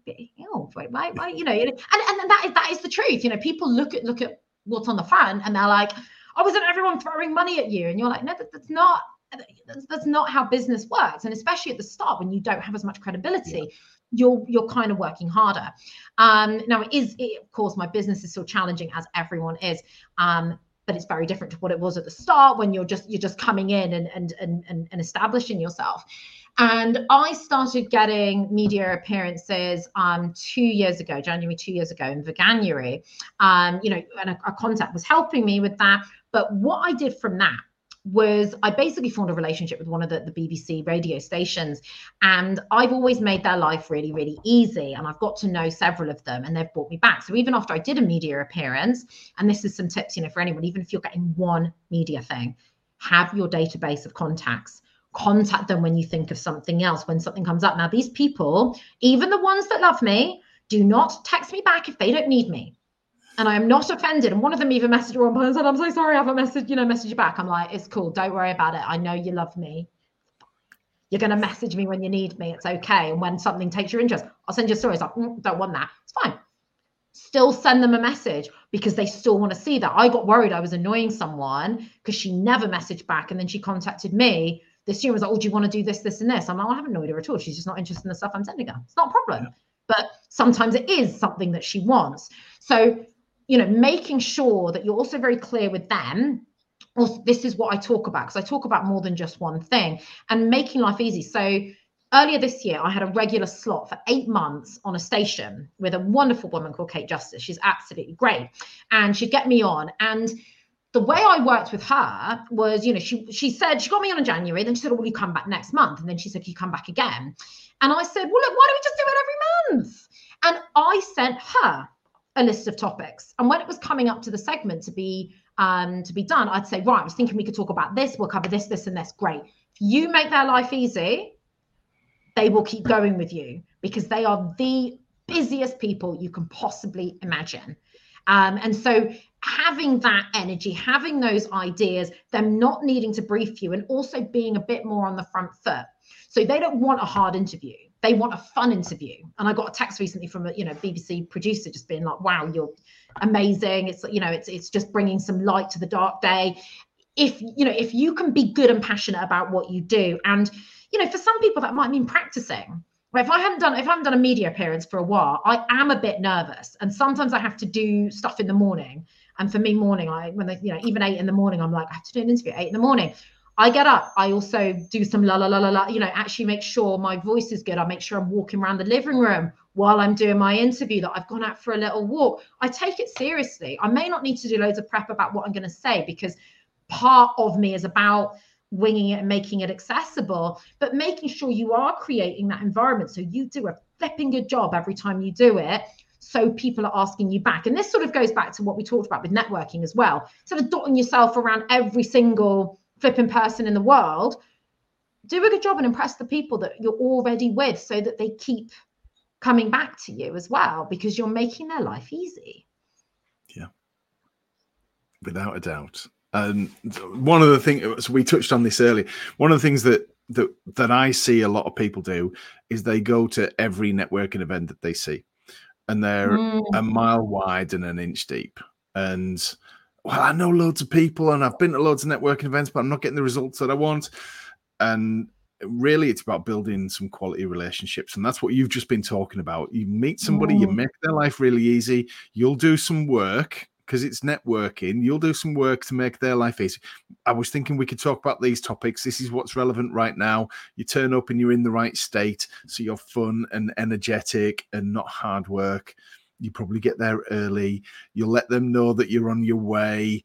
oh, wait, why, why, you know, and, and that is that is the truth. You know, people look at look at what's on the front and they're like oh isn't everyone throwing money at you and you're like no that, that's not that's, that's, not how business works and especially at the start when you don't have as much credibility yeah. you're you're kind of working harder um now it is it, of course my business is still challenging as everyone is um but it's very different to what it was at the start when you're just you're just coming in and and and, and establishing yourself and I started getting media appearances um, two years ago, January two years ago in Veganuary. Um, you know, and a, a contact was helping me with that. But what I did from that was I basically formed a relationship with one of the, the BBC radio stations. And I've always made their life really, really easy. And I've got to know several of them and they've brought me back. So even after I did a media appearance, and this is some tips, you know, for anyone, even if you're getting one media thing, have your database of contacts contact them when you think of something else, when something comes up. Now, these people, even the ones that love me, do not text me back if they don't need me. And I am not offended. And one of them even messaged her one point and said, I'm so sorry, I haven't messaged, you know, message you back. I'm like, it's cool. Don't worry about it. I know you love me. You're going to message me when you need me. It's okay. And when something takes your interest, I'll send you stories. Like, mm, don't want that. It's fine. Still send them a message because they still want to see that. I got worried I was annoying someone because she never messaged back. And then she contacted me the student was like, "Oh, do you want to do this, this, and this?" I'm like, well, "I haven't annoyed her at all. She's just not interested in the stuff I'm sending her. It's not a problem." But sometimes it is something that she wants. So you know, making sure that you're also very clear with them. Well, this is what I talk about because I talk about more than just one thing and making life easy. So earlier this year, I had a regular slot for eight months on a station with a wonderful woman called Kate Justice. She's absolutely great. And she'd get me on. And the way I worked with her was, you know, she she said she got me on in January, then she said, oh, "Will you come back next month?" And then she said, "Can you come back again?" And I said, "Well, look, why don't we just do it every month?" And I sent her a list of topics. And when it was coming up to the segment to be um, to be done, I'd say, "Right, I was thinking we could talk about this. We'll cover this, this, and this. Great. If you make their life easy, they will keep going with you because they are the busiest people you can possibly imagine." Um, and so having that energy, having those ideas, them not needing to brief you, and also being a bit more on the front foot. So they don't want a hard interview. They want a fun interview. And I got a text recently from a you know BBC producer just being like, "Wow, you're amazing. It's you know, it's it's just bringing some light to the dark day." If you know, if you can be good and passionate about what you do, and you know, for some people that might mean practicing if I haven't done if I haven't done a media appearance for a while, I am a bit nervous, and sometimes I have to do stuff in the morning. And for me, morning, I when they you know even eight in the morning, I'm like I have to do an interview at eight in the morning. I get up. I also do some la la la la la. You know, actually make sure my voice is good. I make sure I'm walking around the living room while I'm doing my interview. That I've gone out for a little walk. I take it seriously. I may not need to do loads of prep about what I'm going to say because part of me is about winging it and making it accessible, but making sure you are creating that environment so you do a flipping good job every time you do it. So people are asking you back. And this sort of goes back to what we talked about with networking as well. Sort of dotting yourself around every single flipping person in the world. Do a good job and impress the people that you're already with so that they keep coming back to you as well because you're making their life easy. Yeah. Without a doubt. And one of the things we touched on this earlier. One of the things that that that I see a lot of people do is they go to every networking event that they see, and they're mm. a mile wide and an inch deep. And well, I know loads of people, and I've been to loads of networking events, but I'm not getting the results that I want. And really, it's about building some quality relationships, and that's what you've just been talking about. You meet somebody, mm. you make their life really easy. You'll do some work because it's networking. You'll do some work to make their life easy. I was thinking we could talk about these topics. This is what's relevant right now. You turn up and you're in the right state, so you're fun and energetic and not hard work. You probably get there early. You'll let them know that you're on your way.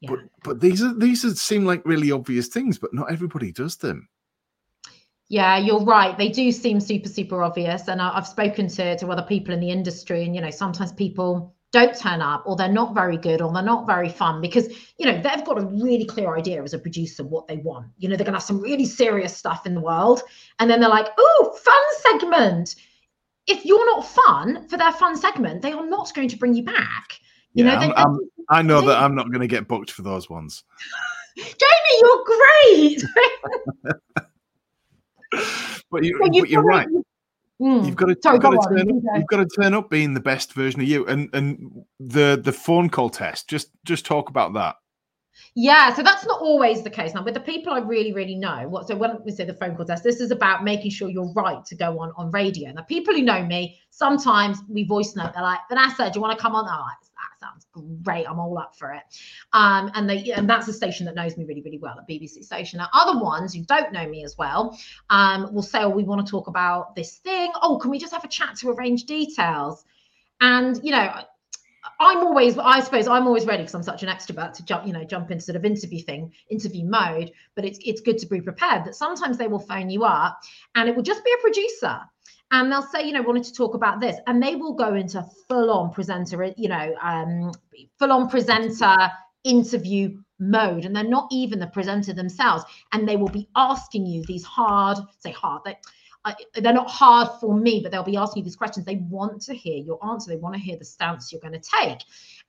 Yeah. But but these are these are, seem like really obvious things, but not everybody does them. Yeah, you're right. They do seem super, super obvious. And I've spoken to, to other people in the industry, and you know, sometimes people don't turn up or they're not very good or they're not very fun because you know they've got a really clear idea as a producer what they want you know they're going to have some really serious stuff in the world and then they're like oh fun segment if you're not fun for their fun segment they are not going to bring you back you yeah, know they, I'm, i know that i'm not going to get booked for those ones jamie you're great but, you, but you're right Mm. You've got to, Sorry, you've, got to turn up, you've got to turn up being the best version of you. And and the the phone call test, just just talk about that. Yeah, so that's not always the case. Now, with the people I really, really know, what so when we say the phone call test, this is about making sure you're right to go on on radio. Now, people who know me, sometimes we voice note, they're like, Vanessa, do you want to come on? Oh, that sounds great. I'm all up for it. Um, and they and that's a station that knows me really, really well, a BBC station. Now, other ones who don't know me as well um, will say, Oh, we want to talk about this thing. Oh, can we just have a chat to arrange details? And you know, I'm always, I suppose, I'm always ready because I'm such an extrovert to jump, you know, jump into sort of interview thing, interview mode. But it's it's good to be prepared. That sometimes they will phone you up, and it will just be a producer, and they'll say, you know, wanted to talk about this, and they will go into full on presenter, you know, um, full on presenter interview mode, and they're not even the presenter themselves, and they will be asking you these hard, say hard, they're not hard for me, but they'll be asking you these questions. They want to hear your answer. They want to hear the stance you're going to take.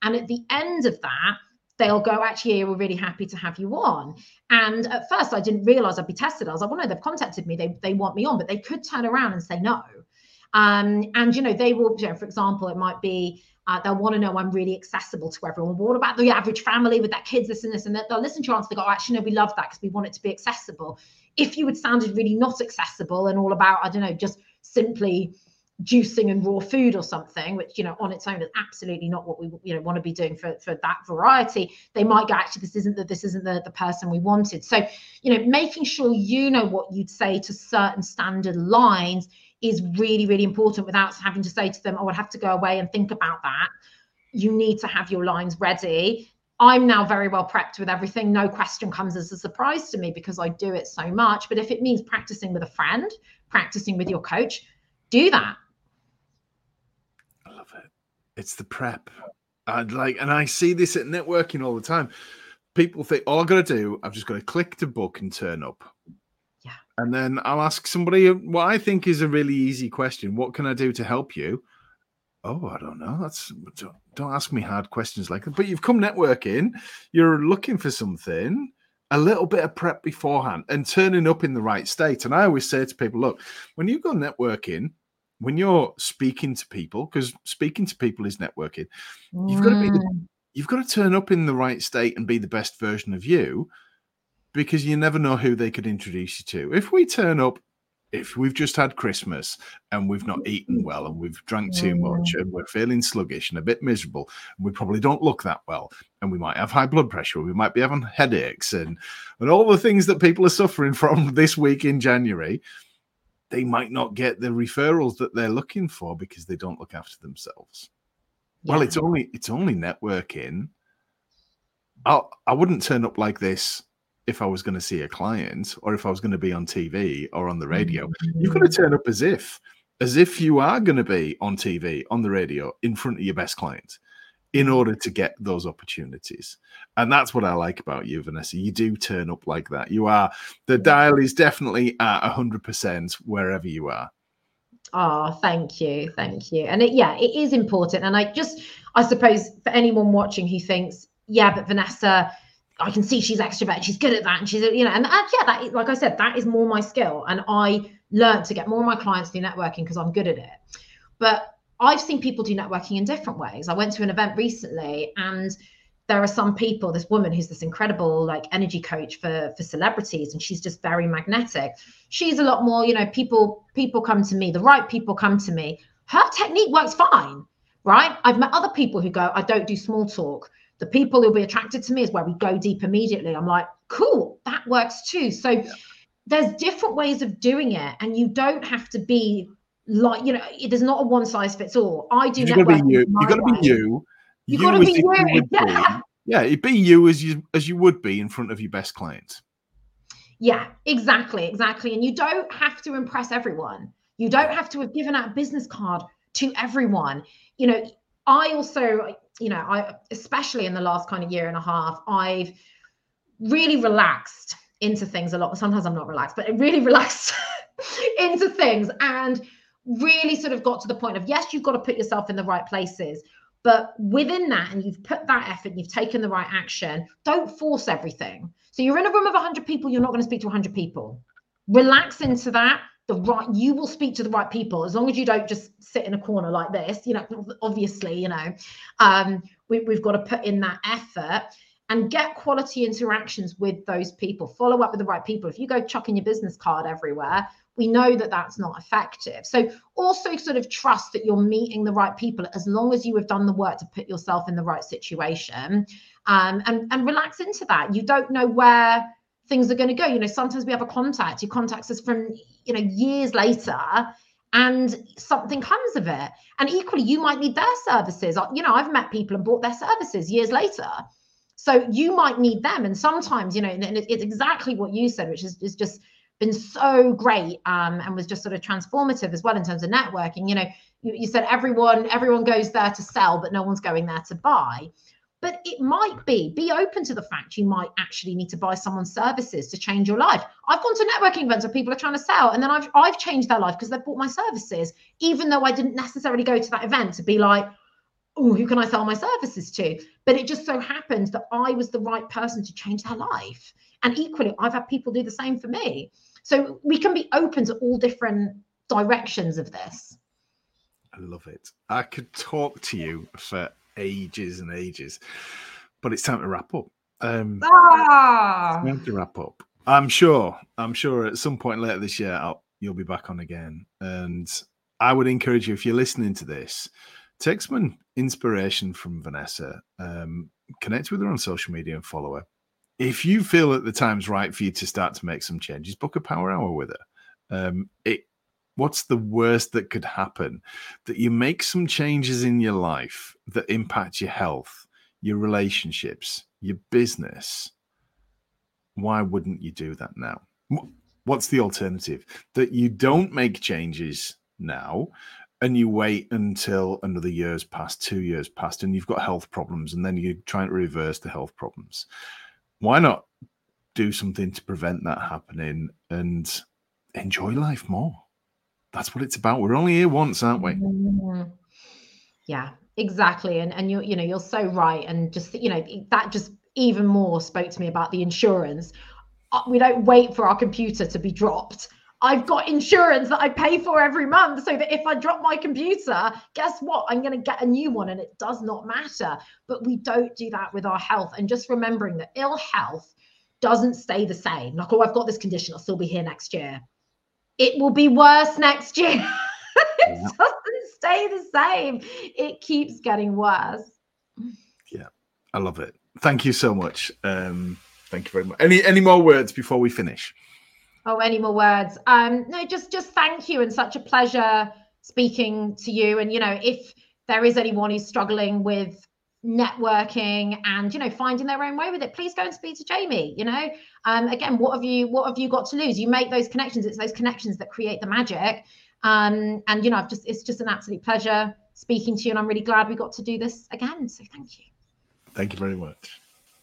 And at the end of that, they'll go, actually, we're really happy to have you on. And at first, I didn't realize I'd be tested. I was like, well, no, they've contacted me. They, they want me on, but they could turn around and say no. Um, and, you know, they will, you know, for example, it might be, uh, they'll want to know I'm really accessible to everyone. What about the average family with their kids, this and this? And they'll listen to your answer. They go, oh, actually, no, we love that because we want it to be accessible if you had sounded really not accessible and all about, I don't know, just simply juicing and raw food or something which you know on its own is absolutely not what we you know want to be doing for for that variety they might go actually this isn't the this isn't the, the person we wanted so you know making sure you know what you'd say to certain standard lines is really really important without having to say to them oh i'd have to go away and think about that you need to have your lines ready I'm now very well prepped with everything. No question comes as a surprise to me because I do it so much. But if it means practicing with a friend, practicing with your coach, do that I love it. it's the prep. And like, and I see this at networking all the time. People think, all I've got to do, I've just got to click to book and turn up. And then I'll ask somebody what I think is a really easy question. What can I do to help you? Oh, I don't know. That's don't, don't ask me hard questions like that. But you've come networking, you're looking for something, a little bit of prep beforehand and turning up in the right state. And I always say to people, look, when you go networking, when you're speaking to people, because speaking to people is networking, you've got to be the, mm. you've got to turn up in the right state and be the best version of you, because you never know who they could introduce you to. If we turn up, if we've just had Christmas and we've not eaten mm-hmm. well and we've drank too much and we're feeling sluggish and a bit miserable, and we probably don't look that well, and we might have high blood pressure, we might be having headaches and and all the things that people are suffering from this week in January they might not get the referrals that they're looking for because they don't look after themselves. Yeah. Well, it's only it's only networking. I I wouldn't turn up like this if I was going to see a client or if I was going to be on TV or on the radio. You've got to mm. turn up as if as if you are going to be on TV, on the radio, in front of your best client in mm. order to get those opportunities. And that's what I like about you, Vanessa. You do turn up like that. You are, the dial is definitely at 100% wherever you are. Oh, thank you. Thank you. And it, yeah, it is important. And I just, I suppose for anyone watching who thinks, yeah, but Vanessa, I can see she's extrovert, she's good at that. And she's, you know, and, and yeah, that, like I said, that is more my skill. And I learned to get more of my clients through networking because I'm good at it. But I've seen people do networking in different ways. I went to an event recently and there are some people this woman who's this incredible like energy coach for for celebrities and she's just very magnetic she's a lot more you know people people come to me the right people come to me her technique works fine right i've met other people who go i don't do small talk the people who'll be attracted to me is where we go deep immediately. I'm like cool that works too. So yeah. there's different ways of doing it and you don't have to be like you know there's not a one size fits all. I do you gotta be you. you gotta be you. You, gotta be you yeah. yeah be you as you as you would be in front of your best client yeah exactly exactly. And you don't have to impress everyone. You don't have to have given out a business card to everyone. You know i also you know i especially in the last kind of year and a half i've really relaxed into things a lot sometimes i'm not relaxed but I really relaxed into things and really sort of got to the point of yes, you've got to put yourself in the right places. But within that, and you've put that effort, and you've taken the right action, don't force everything. So you're in a room of 100 people, you're not going to speak to 100 people. Relax into that. The right, you will speak to the right people as long as you don't just sit in a corner like this. You know, obviously, you know, um, we, we've got to put in that effort and get quality interactions with those people. Follow up with the right people. If you go chucking your business card everywhere, we know that that's not effective. So also sort of trust that you're meeting the right people as long as you have done the work to put yourself in the right situation um, and, and relax into that. You don't know where things are going to go. You know, sometimes we have a contact who contacts us from, you know, years later and something comes of it. And equally, you might need their services. You know, I've met people and bought their services years later. So you might need them. And sometimes, you know, and it's exactly what you said, which is, is just been so great um, and was just sort of transformative as well in terms of networking. You know, you, you said everyone everyone goes there to sell, but no one's going there to buy. But it might be, be open to the fact you might actually need to buy someone's services to change your life. I've gone to networking events where people are trying to sell, and then I've I've changed their life because they've bought my services, even though I didn't necessarily go to that event to be like, oh, who can I sell my services to? But it just so happened that I was the right person to change their life. And equally, I've had people do the same for me. So we can be open to all different directions of this. I love it. I could talk to you for ages and ages, but it's time to wrap up. Um, ah! time to wrap up. I'm sure. I'm sure at some point later this year, I'll, you'll be back on again, and I would encourage you if you're listening to this, take some inspiration from Vanessa. Um, connect with her on social media and follow her. If you feel that the time's right for you to start to make some changes, book a power hour with her. Um, it what's the worst that could happen? That you make some changes in your life that impact your health, your relationships, your business. Why wouldn't you do that now? What's the alternative? That you don't make changes now and you wait until another year's passed, two years passed, and you've got health problems, and then you're trying to reverse the health problems. Why not do something to prevent that happening and enjoy life more? That's what it's about. We're only here once, aren't we? Mm-hmm. Yeah, exactly. And and you you know you're so right. And just you know that just even more spoke to me about the insurance. Uh, we don't wait for our computer to be dropped I've got insurance that I pay for every month so that if I drop my computer, guess what? I'm going to get a new one and it does not matter. But we don't do that with our health. And just remembering that ill health doesn't stay the same. Like, oh, I've got this condition, I'll still be here next year. It will be worse next year. it yeah. doesn't stay the same, it keeps getting worse. Yeah, I love it. Thank you so much. Um, thank you very much. Any any more words before we finish? Oh, any more words? Um, no, just just thank you and such a pleasure speaking to you. And you know, if there is anyone who's struggling with networking and you know finding their own way with it. Please go and speak to jamie you know? Um again what have you what have you got to lose? You make those connections. It's those connections that create the magic. Um and you know i've just it's just an absolute pleasure speaking to you and i'm really glad we got to do this again. So thank you. Thank you very much